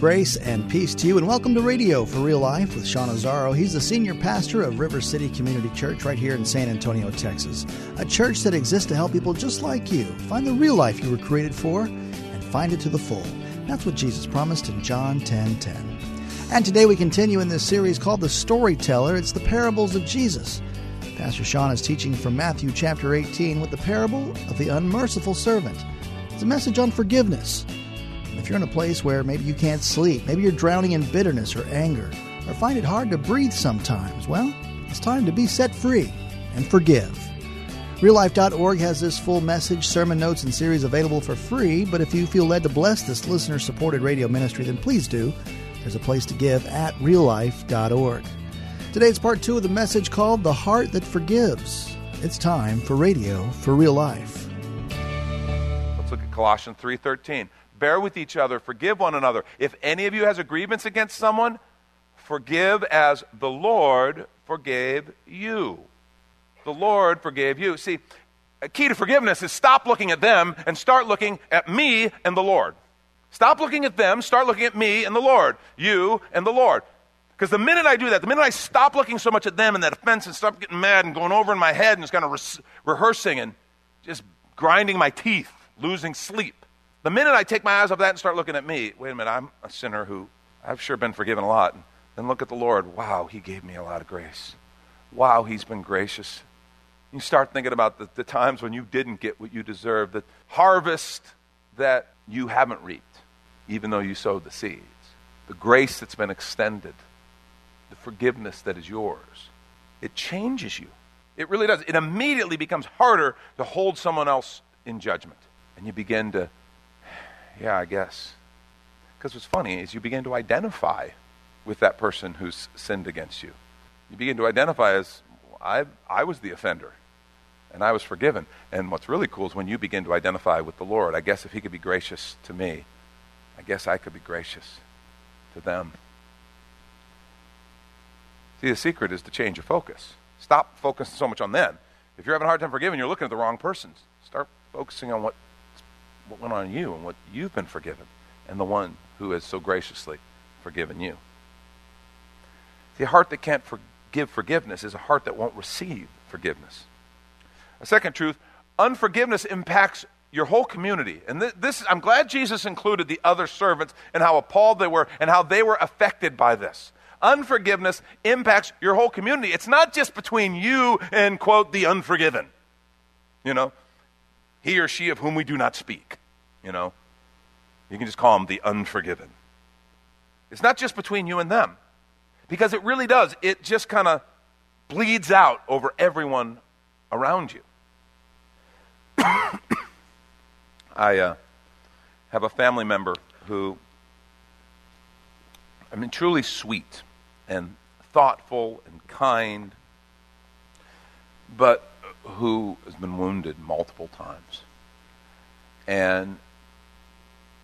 Grace and peace to you, and welcome to Radio for Real Life with Sean Azzaro. He's the senior pastor of River City Community Church right here in San Antonio, Texas. A church that exists to help people just like you find the real life you were created for and find it to the full. That's what Jesus promised in John 10 10. And today we continue in this series called The Storyteller. It's the parables of Jesus. Pastor Sean is teaching from Matthew chapter 18 with the parable of the unmerciful servant. It's a message on forgiveness. If you're in a place where maybe you can't sleep, maybe you're drowning in bitterness or anger, or find it hard to breathe sometimes, well, it's time to be set free and forgive. RealLife.org has this full message, sermon notes, and series available for free, but if you feel led to bless this listener supported radio ministry, then please do. There's a place to give at reallife.org. Today it's part two of the message called The Heart That Forgives. It's time for Radio for Real Life. Let's look at Colossians 3:13. Bear with each other, forgive one another. If any of you has a grievance against someone, forgive as the Lord forgave you. The Lord forgave you. See, a key to forgiveness is stop looking at them and start looking at me and the Lord. Stop looking at them, start looking at me and the Lord, you and the Lord. Because the minute I do that, the minute I stop looking so much at them and that offense and stop getting mad and going over in my head and just kind of re- rehearsing and just grinding my teeth, losing sleep, the minute I take my eyes off that and start looking at me, wait a minute, I'm a sinner who I've sure been forgiven a lot. Then look at the Lord. Wow, He gave me a lot of grace. Wow, He's been gracious. You start thinking about the, the times when you didn't get what you deserved, the harvest that you haven't reaped, even though you sowed the seeds, the grace that's been extended, the forgiveness that is yours. It changes you. It really does. It immediately becomes harder to hold someone else in judgment. And you begin to yeah, I guess. Because what's funny is you begin to identify with that person who's sinned against you. You begin to identify as, I, I was the offender, and I was forgiven. And what's really cool is when you begin to identify with the Lord. I guess if He could be gracious to me, I guess I could be gracious to them. See, the secret is to change your focus. Stop focusing so much on them. If you're having a hard time forgiving, you're looking at the wrong persons. Start focusing on what what went on you and what you've been forgiven and the one who has so graciously forgiven you. The heart that can't forgive forgiveness is a heart that won't receive forgiveness. A second truth unforgiveness impacts your whole community. And th- this, I'm glad Jesus included the other servants and how appalled they were and how they were affected by this. Unforgiveness impacts your whole community. It's not just between you and, quote, the unforgiven. You know, he or she of whom we do not speak. You know, you can just call them the unforgiven. It's not just between you and them, because it really does. It just kind of bleeds out over everyone around you. I uh, have a family member who, I mean, truly sweet and thoughtful and kind, but who has been wounded multiple times and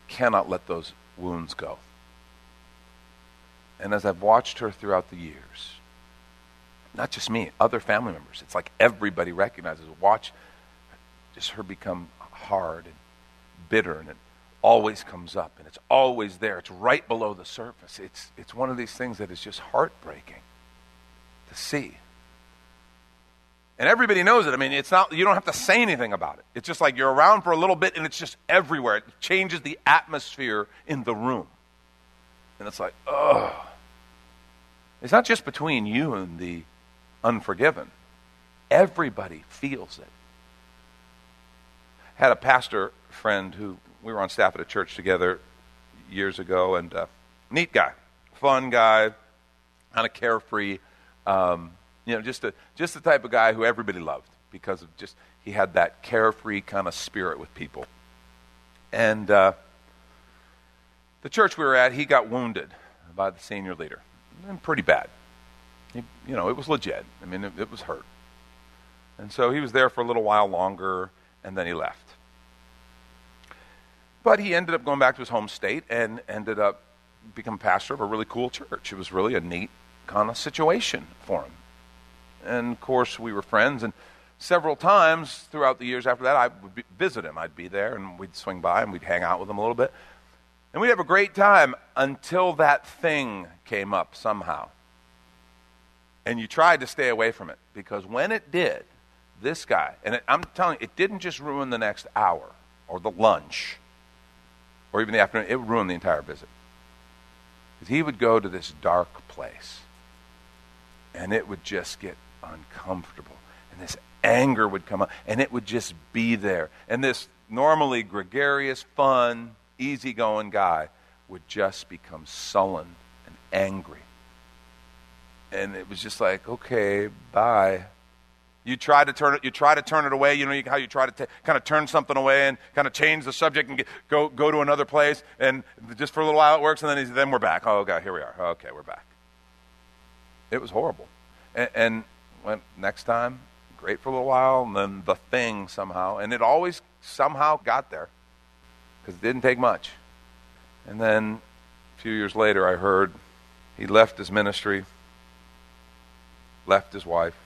cannot let those wounds go. And as I've watched her throughout the years, not just me, other family members, it's like everybody recognizes, watch just her become hard and bitter, and it always comes up, and it's always there. It's right below the surface. It's, it's one of these things that is just heartbreaking to see. And everybody knows it. I mean, it's not, you don't have to say anything about it. It's just like you're around for a little bit and it's just everywhere. It changes the atmosphere in the room. And it's like, ugh. It's not just between you and the unforgiven, everybody feels it. Had a pastor friend who we were on staff at a church together years ago, and uh, neat guy, fun guy, kind of carefree. Um, you know, just, a, just the type of guy who everybody loved because of just he had that carefree kind of spirit with people. And uh, the church we were at, he got wounded by the senior leader, and pretty bad. He, you know, it was legit. I mean, it, it was hurt. And so he was there for a little while longer, and then he left. But he ended up going back to his home state and ended up becoming pastor of a really cool church. It was really a neat kind of situation for him. And of course, we were friends, and several times throughout the years after that, I would be, visit him. I'd be there, and we'd swing by, and we'd hang out with him a little bit. And we'd have a great time until that thing came up somehow. And you tried to stay away from it because when it did, this guy, and it, I'm telling you, it didn't just ruin the next hour or the lunch or even the afternoon, it would ruin the entire visit. Because he would go to this dark place and it would just get uncomfortable. And this anger would come up and it would just be there. And this normally gregarious, fun, easygoing guy would just become sullen and angry. And it was just like, okay, bye. You try to turn it. You try to turn it away. You know how you try to t- kind of turn something away and kind of change the subject and get, go go to another place, and just for a little while it works, and then then we're back. Oh, god, here we are. Okay, we're back. It was horrible, and, and went next time, great for a little while, and then the thing somehow, and it always somehow got there because it didn't take much. And then a few years later, I heard he left his ministry, left his wife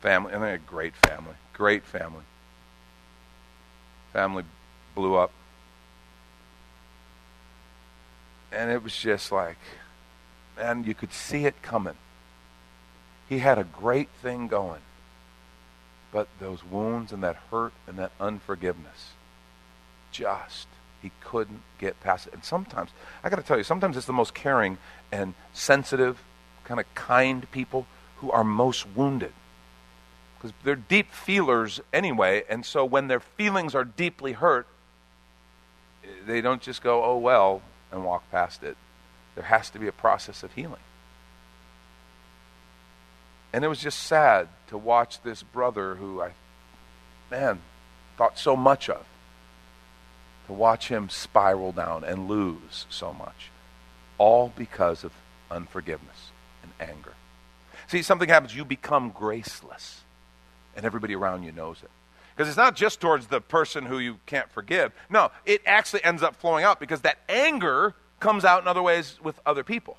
family, and they had a great family, great family. Family blew up. And it was just like, man, you could see it coming. He had a great thing going. But those wounds and that hurt and that unforgiveness, just, he couldn't get past it. And sometimes, I got to tell you, sometimes it's the most caring and sensitive, kind of kind people who are most wounded because they're deep feelers anyway, and so when their feelings are deeply hurt, eh, they don't just go, oh well, and walk past it. There has to be a process of healing. And it was just sad to watch this brother who I, man, thought so much of, to watch him spiral down and lose so much, all because of unforgiveness and anger. See, something happens, you become graceless and everybody around you knows it. Because it's not just towards the person who you can't forgive. No, it actually ends up flowing out because that anger comes out in other ways with other people.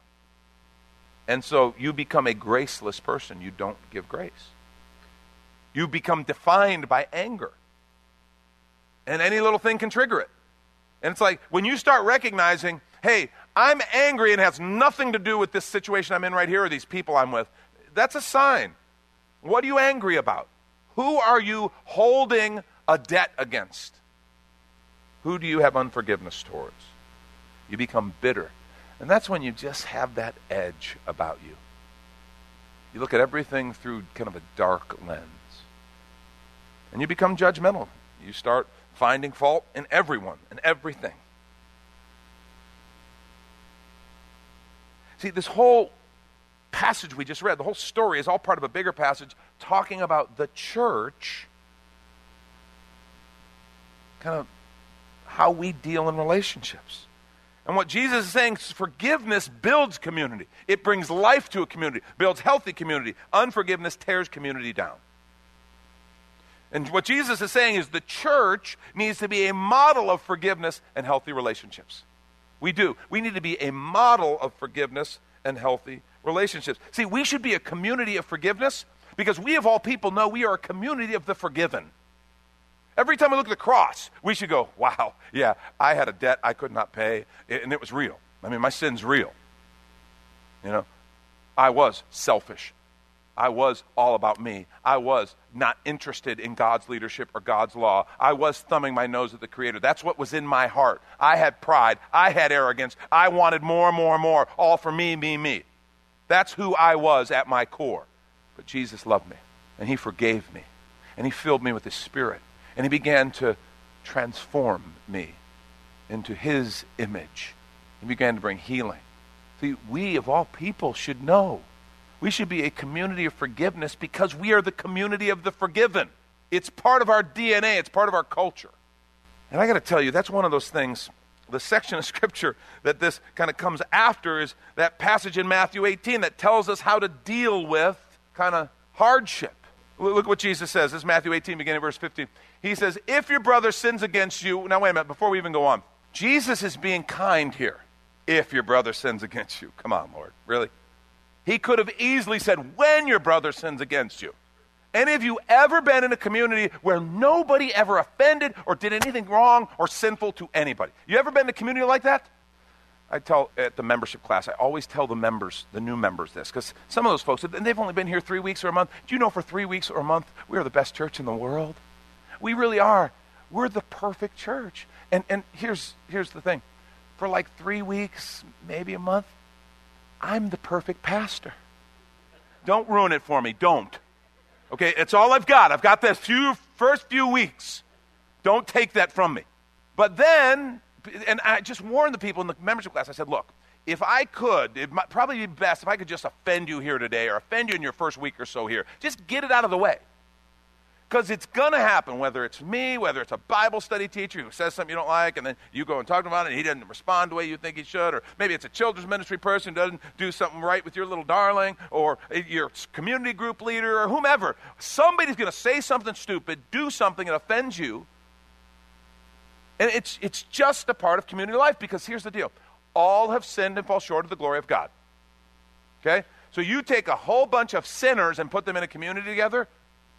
And so you become a graceless person. You don't give grace. You become defined by anger. And any little thing can trigger it. And it's like when you start recognizing, hey, I'm angry and it has nothing to do with this situation I'm in right here or these people I'm with, that's a sign. What are you angry about? Who are you holding a debt against? Who do you have unforgiveness towards? You become bitter. And that's when you just have that edge about you. You look at everything through kind of a dark lens. And you become judgmental. You start finding fault in everyone and everything. See, this whole passage we just read, the whole story is all part of a bigger passage talking about the church, kind of how we deal in relationships. And what Jesus is saying is forgiveness builds community. It brings life to a community, builds healthy community. Unforgiveness tears community down. And what Jesus is saying is the church needs to be a model of forgiveness and healthy relationships. We do. We need to be a model of forgiveness and healthy relationships. See, we should be a community of forgiveness because we, of all people, know we are a community of the forgiven. Every time we look at the cross, we should go, wow, yeah, I had a debt I could not pay, and it was real. I mean, my sin's real. You know, I was selfish. I was all about me. I was not interested in God's leadership or God's law. I was thumbing my nose at the Creator. That's what was in my heart. I had pride. I had arrogance. I wanted more, more, more, all for me, me, me. That's who I was at my core. But Jesus loved me, and He forgave me, and He filled me with His Spirit, and He began to transform me into His image. He began to bring healing. See, we of all people should know. We should be a community of forgiveness because we are the community of the forgiven. It's part of our DNA, it's part of our culture. And I got to tell you, that's one of those things. The section of scripture that this kind of comes after is that passage in Matthew 18 that tells us how to deal with kind of hardship. Look what Jesus says. This is Matthew 18, beginning verse 15. He says, If your brother sins against you, now wait a minute, before we even go on, Jesus is being kind here. If your brother sins against you. Come on, Lord. Really? He could have easily said, When your brother sins against you. Any of you ever been in a community where nobody ever offended or did anything wrong or sinful to anybody? You ever been in a community like that? I tell at the membership class, I always tell the members, the new members, this because some of those folks, and they've only been here three weeks or a month. Do you know for three weeks or a month, we are the best church in the world? We really are. We're the perfect church. And, and here's, here's the thing for like three weeks, maybe a month, I'm the perfect pastor. Don't ruin it for me. Don't. Okay, it's all I've got. I've got this few first few weeks. Don't take that from me. But then, and I just warned the people in the membership class. I said, look, if I could, it might probably be best if I could just offend you here today or offend you in your first week or so here. Just get it out of the way. Because it's going to happen, whether it's me, whether it's a Bible study teacher who says something you don't like, and then you go and talk about it, and he doesn't respond the way you think he should, or maybe it's a children's ministry person who doesn't do something right with your little darling, or your community group leader, or whomever. Somebody's going to say something stupid, do something that offends you, and it's, it's just a part of community life because here's the deal all have sinned and fall short of the glory of God. Okay? So you take a whole bunch of sinners and put them in a community together,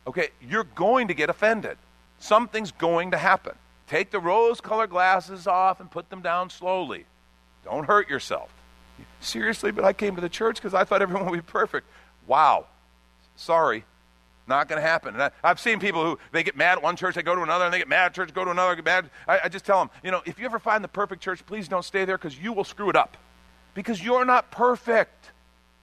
okay, you're going to get offended. Something's going to happen. Take the rose colored glasses off and put them down slowly. Don't hurt yourself. Seriously, but I came to the church because I thought everyone would be perfect. Wow. Sorry. Not going to happen. And I, have seen people who they get mad at one church, they go to another, and they get mad at church, go to another, get mad. I, I just tell them, you know, if you ever find the perfect church, please don't stay there because you will screw it up. Because you're not perfect.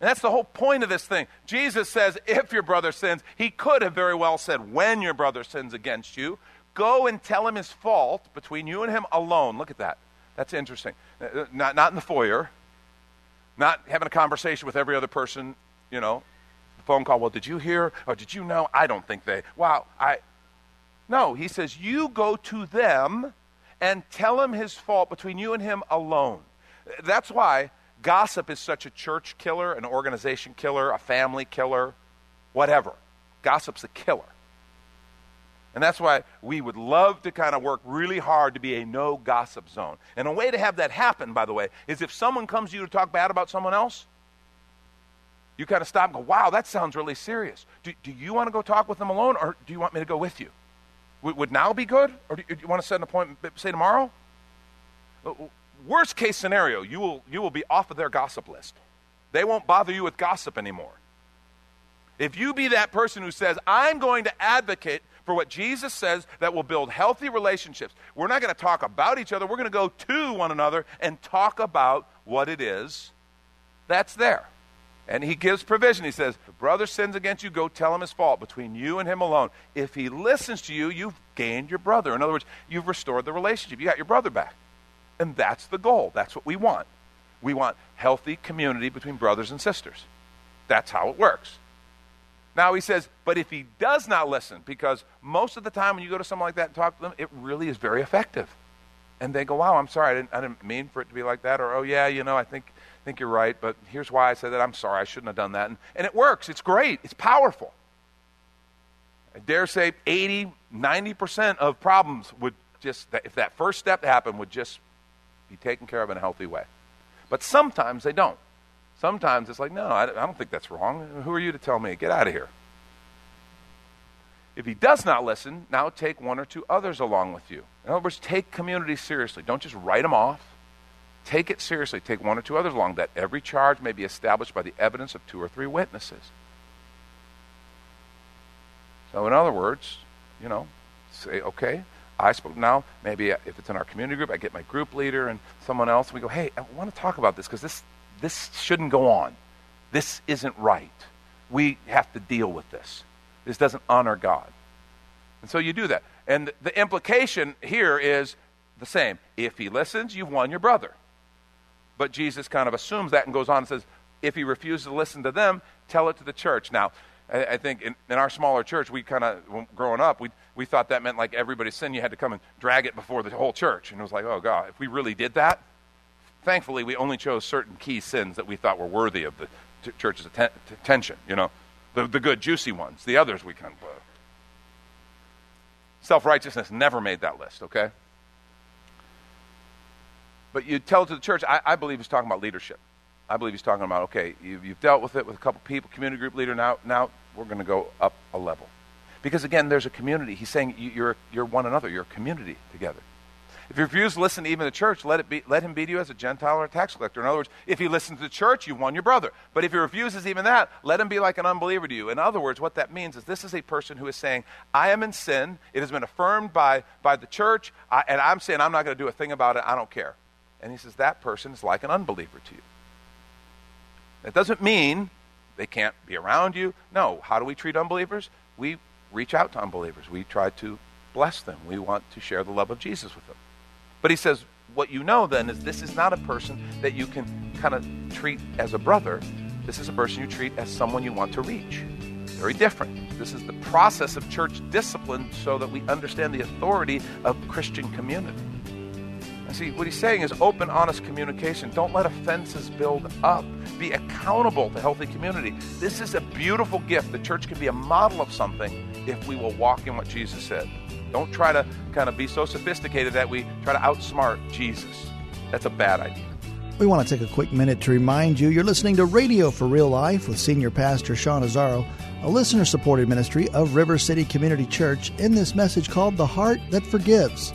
And that's the whole point of this thing. Jesus says, if your brother sins, he could have very well said, when your brother sins against you, go and tell him his fault between you and him alone. Look at that. That's interesting. Not, not in the foyer, not having a conversation with every other person, you know, phone call. Well, did you hear? Or did you know? I don't think they. Wow. I. No, he says, you go to them and tell him his fault between you and him alone. That's why Gossip is such a church killer, an organization killer, a family killer, whatever. Gossip's a killer. And that's why we would love to kind of work really hard to be a no gossip zone. And a way to have that happen, by the way, is if someone comes to you to talk bad about someone else, you kind of stop and go, wow, that sounds really serious. Do, do you want to go talk with them alone, or do you want me to go with you? Would, would now be good, or do you, do you want to set an appointment, say tomorrow? Worst case scenario, you will, you will be off of their gossip list. They won't bother you with gossip anymore. If you be that person who says, I'm going to advocate for what Jesus says that will build healthy relationships, we're not going to talk about each other. We're going to go to one another and talk about what it is that's there. And he gives provision. He says, If brother sins against you, go tell him his fault between you and him alone. If he listens to you, you've gained your brother. In other words, you've restored the relationship. You got your brother back. And that's the goal. That's what we want. We want healthy community between brothers and sisters. That's how it works. Now he says, but if he does not listen, because most of the time when you go to someone like that and talk to them, it really is very effective. And they go, wow, I'm sorry, I didn't, I didn't mean for it to be like that. Or, oh, yeah, you know, I think, think you're right, but here's why I said that. I'm sorry, I shouldn't have done that. And, and it works. It's great. It's powerful. I dare say 80, 90% of problems would just, if that first step happened, would just be taken care of in a healthy way. But sometimes they don't. Sometimes it's like, no, I, don't think that's wrong. Who are you to tell me? Get out of here. If he does not listen, now take one or two others along with you. In other words, take community seriously. Don't just write them off. Take it seriously. Take one or two others along, that every charge may be established by the evidence of two or three witnesses. So, in other words, you know, say, okay, I spoke now, maybe if it's in our community group, I get my group leader and someone else, and we go, hey, I want to talk about this because this, this shouldn't go on. This isn't right. We have to deal with this. This doesn't honor God. And so you do that. And the implication here is the same. If he listens, you've won your brother. But Jesus kind of assumes that and goes on and says, if he refuses to listen to them, tell it to the church. Now, I, think in, in our smaller church, we kind of, growing up, we, we thought that meant like everybody's sin, you had to come and drag it before the whole church. And it was like, oh, God, if we really did that, thankfully, we only chose certain key sins that we thought were worthy of the t- church's atten- attention, you know, the, the good, juicy ones. The others we kind of. Self righteousness never made that list, okay? But you tell to the church, I, I, believe he's talking about leadership. I believe he's talking about, okay, you've, you've dealt with it with a couple people, community group leader, now, now we're going to go up a level. Because again, there's a community. He's saying you're, you're one another, you're a community together. If you refuse to listen to even the church, let, it be, let him be to you as a Gentile or a tax collector. In other words, if he listens to the church, you've won your brother. But if he refuses even that, let him be like an unbeliever to you. In other words, what that means is this is a person who is saying, I am in sin. It has been affirmed by, by the church, I, and I'm saying I'm not going to do a thing about it. I don't care. And he says, that person is like an unbeliever to you. That doesn't mean they can't be around you. No. How do we treat unbelievers? We reach out to unbelievers. We try to bless them. We want to share the love of Jesus with them. But he says, what you know then is this is not a person that you can kind of treat as a brother. This is a person you treat as someone you want to reach. Very different. This is the process of church discipline so that we understand the authority of Christian community. See, what he's saying is open, honest communication. Don't let offenses build up. Be accountable to healthy community. This is a beautiful gift. The church can be a model of something if we will walk in what Jesus said. Don't try to kind of be so sophisticated that we try to outsmart Jesus. That's a bad idea. We want to take a quick minute to remind you you're listening to Radio for Real Life with Senior Pastor Sean Azzaro, a listener supported ministry of River City Community Church, in this message called The Heart That Forgives,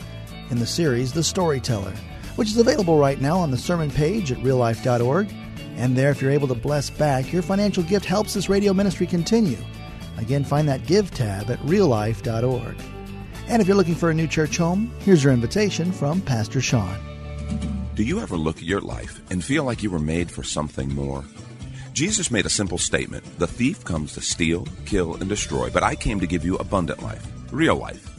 in the series The Storyteller, which is available right now on the sermon page at reallife.org. And there, if you're able to bless back, your financial gift helps this radio ministry continue. Again, find that Give tab at reallife.org. And if you're looking for a new church home, here's your invitation from Pastor Sean. Do you ever look at your life and feel like you were made for something more? Jesus made a simple statement The thief comes to steal, kill, and destroy, but I came to give you abundant life, real life.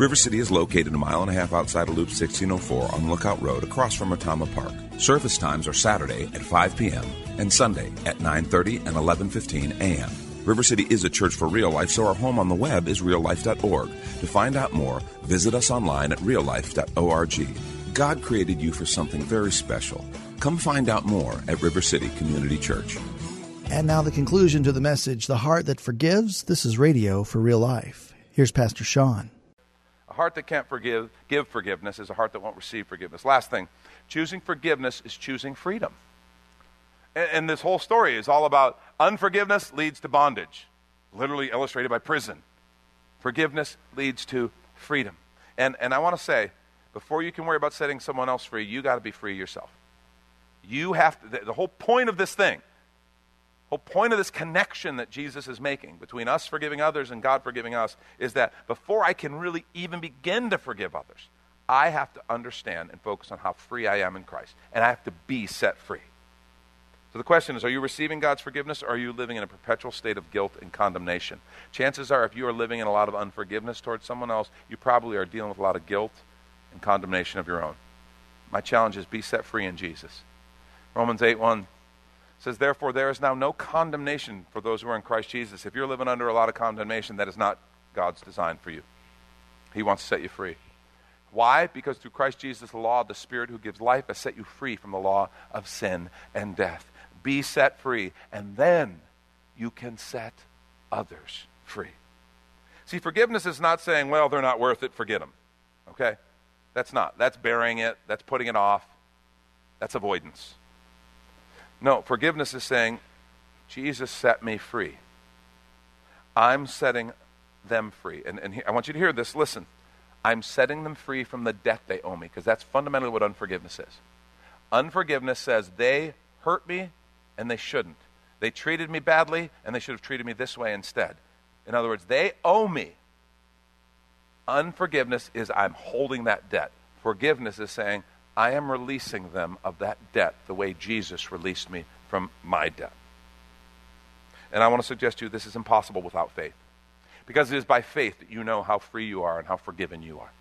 River City is located a mile and a half outside of Loop 1604 on Lookout Road across from Retama Park. Service times are Saturday at 5 p.m. and Sunday at 9:30 and 11:15 a.m. River City is a church for real life, so our home on the web is reallife.org. To find out more, visit us online at reallife.org. God created you for something very special. Come find out more at River City Community Church. And now the conclusion to the message The Heart That Forgives. This is radio for real life. Here's Pastor Sean. Heart that can't forgive, give forgiveness is a heart that won't receive forgiveness. Last thing, choosing forgiveness is choosing freedom. And, and this whole story is all about unforgiveness leads to bondage, literally illustrated by prison. Forgiveness leads to freedom. And, and I want to say, before you can worry about setting someone else free, you got to be free yourself. You have to, the, the whole point of this thing, whole point of this connection that Jesus is making between us forgiving others and God forgiving us is that before I can really even begin to forgive others, I have to understand and focus on how free I am in Christ. And I have to be set free. So the question is are you receiving God's forgiveness or are you living in a perpetual state of guilt and condemnation? Chances are, if you are living in a lot of unforgiveness towards someone else, you probably are dealing with a lot of guilt and condemnation of your own. My challenge is be set free in Jesus. Romans 8 1 says, Therefore, there is now no condemnation for those who are in Christ Jesus. If you're living under a lot of condemnation, that is not God's design for you. He wants to set you free. Why? Because through Christ Jesus, the law of the Spirit who gives life has set you free from the law of sin and death. Be set free, and then you can set others free. See, forgiveness is not saying, well, they're not worth it, forget them. Okay? That's not. That's burying it. That's putting it off. That's avoidance. No, forgiveness is saying, Jesus set me free. I'm setting them free. And, and I want you to hear this. Listen. I'm setting them free from the debt they owe me, because that's fundamentally what unforgiveness is. Unforgiveness says they hurt me and they shouldn't. They treated me badly and they should have treated me this way instead. In other words, they owe me Unforgiveness is I'm holding that debt. Forgiveness is saying, I am releasing them of that debt the way Jesus released me from my debt. And I want to suggest to you this is impossible without faith. Because it is by faith that you know how free you are and how forgiven you are.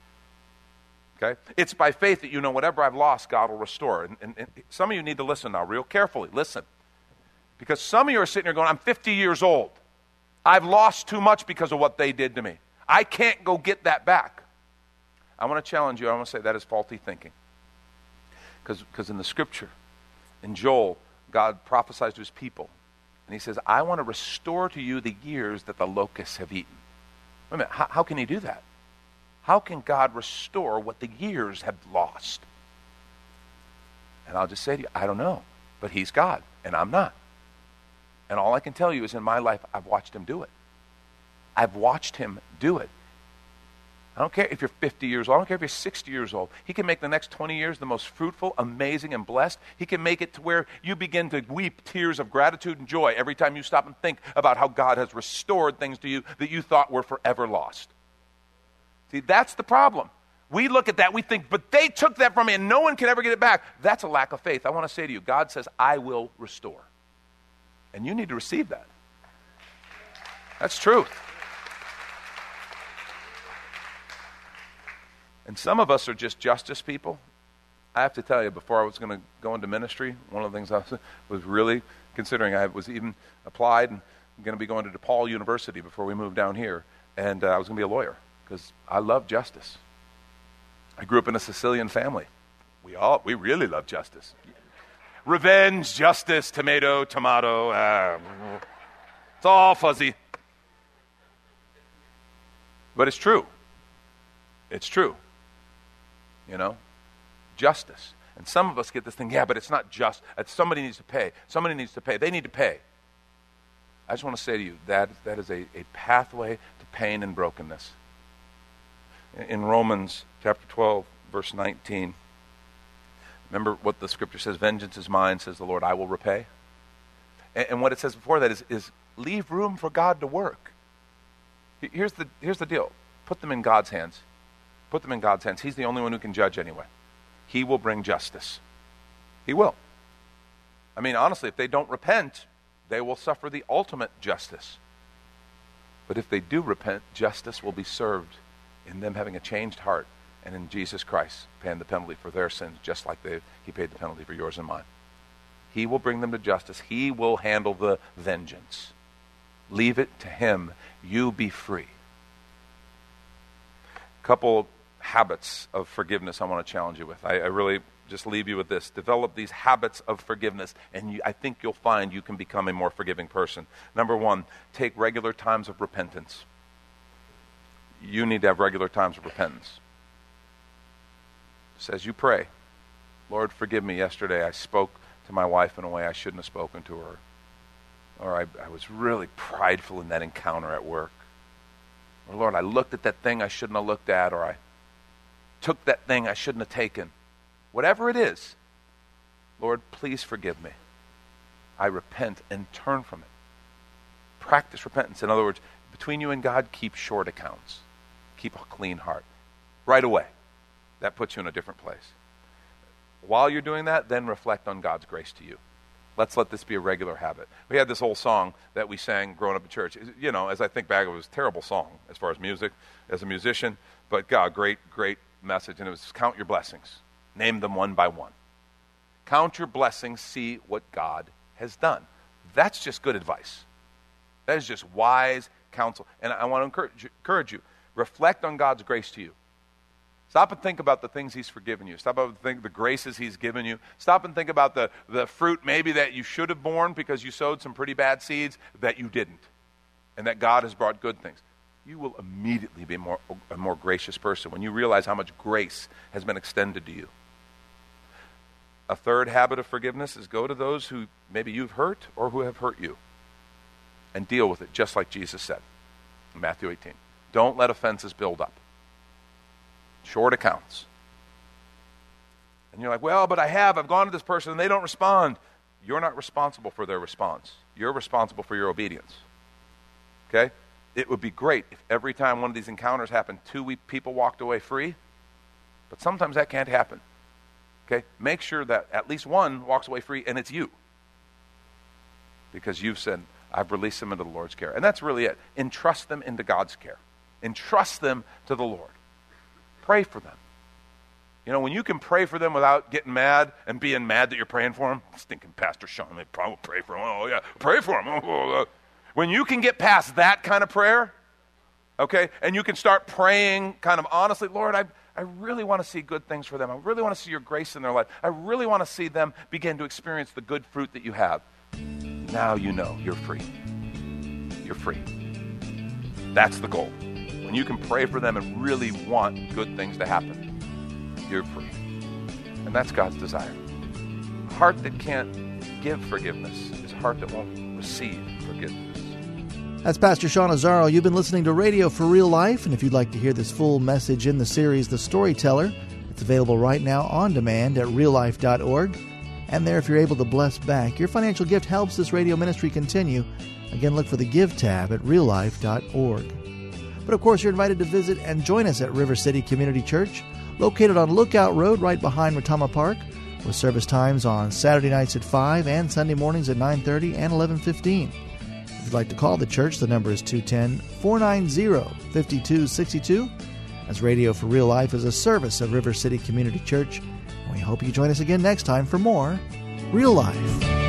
Okay? It's by faith that you know whatever I've lost, God will restore. And, and, and, some of you need to listen now, real carefully. Listen. Because some of you are sitting here going, I'm 50 years old. I've lost too much because of what they did to me. I can't go get that back. I want to challenge you. I want to say that is faulty thinking. Because in the scripture, in Joel, God prophesies to his people. And he says, I want to restore to you the years that the locusts have eaten. Wait a minute. How, how can he do that? How can God restore what the years have lost? And I'll just say to you, I don't know. But He's God, and I'm not. And all I can tell you is in my life, I've watched Him do it. I've watched Him do it. I don't care if you're 50 years old. I don't care if you're 60 years old. He can make the next 20 years the most fruitful, amazing, and blessed. He can make it to where you begin to weep tears of gratitude and joy every time you stop and think about how God has restored things to you that you thought were forever lost. See, that's the problem. We look at that, we think, but they took that from me and no one can ever get it back. That's a lack of faith. I want to say to you, God says, I will restore. And you need to receive that. That's truth. And some of us are just justice people. I have to tell you, before I was going to go into ministry, one of the things I was really considering, I was even applied and going to be going to DePaul University before we moved down here, and uh, I was going to be a lawyer because I love justice. I grew up in a Sicilian family. We all, we really love justice. Revenge, justice, tomato, tomato. Uh, it's all fuzzy. But it's true. It's true. You know? Justice. And some of us get this thing, yeah, but it's not just. Somebody needs to pay. Somebody needs to pay. They need to pay. I just want to say to you that that is a, a pathway to pain and brokenness in Romans chapter 12, verse 19. Remember what the scripture says vengeance is mine, says the Lord, I will repay. And, and what it says before that is, is leave room for God to work. Here's the, here's the deal put them in God's hands. Put them in God's hands. He's the only one who can judge anyway. He will bring justice. He will. I mean, honestly, if they don't repent, they will suffer the ultimate justice. But if they do repent, justice will be served in them having a changed heart and in Jesus Christ paying the penalty for their sins, just like they, He paid the penalty for yours and mine. He will bring them to justice. He will handle the vengeance. Leave it to Him. You be free. Couple habits of forgiveness I want to challenge you with. I, I really just leave you with this. Develop these habits of forgiveness, and you, I think you'll find you can become a more forgiving person. Number one, take regular times of repentance you need to have regular times of repentance. Says you pray, Lord, forgive me. Yesterday I spoke to my wife in a way I shouldn't have spoken to her. Or I, I was really prideful in that encounter at work. Or Lord, I looked at that thing I shouldn't have looked at, or I took that thing I shouldn't have taken. Whatever it is, Lord, please forgive me. I repent and turn from it. Practice repentance. In other words, between you and God, keep short accounts keep a clean heart. Right away. That puts you in a different place. While you're doing that, then reflect on God's grace to you. Let's let this be a regular habit. We had this old song that we sang growing up in church. You know, as I think back, it was a terrible song as far as music, as a musician, but God, great, great message. And it was count your blessings, name them one by one. Count your blessings, see what God has done. That's just good advice. That is just wise counsel. And I want to encourage, you Reflect on God's grace to you. Stop and think about the things He's forgiven you. Stop and think the graces He's given you. Stop and think about the, the fruit maybe that you should have borne because you sowed some pretty bad seeds that you didn't. And that God has brought good things. You will immediately be more, a more gracious person when you realize how much grace has been extended to you. A third habit of forgiveness is go to those who maybe you've hurt or who have hurt you and deal with it just like Jesus said in Matthew 18. Don't let offenses build up. Short accounts. And you're like, well, but I have. I've gone to this person and they don't respond. You're not responsible for their response. You're responsible for your obedience. Okay? It would be great if every time one of these encounters happened, two people walked away free. But sometimes that can't happen. Okay? Make sure that at least one walks away free and it's you. Because you've said, I've released them into the Lord's care. And that's really it. Entrust them into God's care. Entrust them to the Lord. Pray for them. You know, when you can pray for them without getting mad and being mad that you're praying for them, stinking Pastor Sean, they probably pray for them. Oh, yeah, pray for them. Oh, oh, oh. When you can get past that kind of prayer, okay, and you can start praying kind of honestly, Lord, I, I really want to see good things for them. I really want to see your grace in their life. I really want to see them begin to experience the good fruit that you have. Now you know you're free. You're free. That's the goal. When you can pray for them and really want good things to happen you're free. And that's God's desire. A heart that can't give forgiveness is a heart that won't receive forgiveness. That's Pastor Sean Azzaro. You've been listening to Radio for Real Life, and if you'd like to hear this full message in the series The Storyteller, it's available right now on demand at reallife.org. And there, if you're able to bless back, your financial gift helps this radio ministry continue. Again, look for the Give tab at reallife.org. But of course, you're invited to visit and join us at River City Community Church located on Lookout Road right behind Retama Park, with service times on Saturday nights at 5 and Sunday mornings at 9:30 and 11:15. If you'd like to call the church, the number is 210-490-5262. As Radio for Real Life is a service of River City Community Church, and we hope you join us again next time for more Real Life.